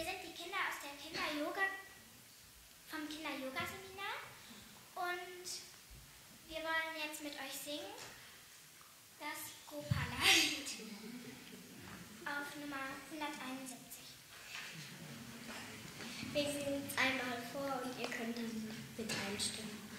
Wir sind die Kinder aus der Kinder-Yoga, vom Kinder-Yoga-Seminar und wir wollen jetzt mit euch singen das Gopala-Lied auf Nummer 171. Wir singen es einmal vor und ihr könnt dann mit einstimmen.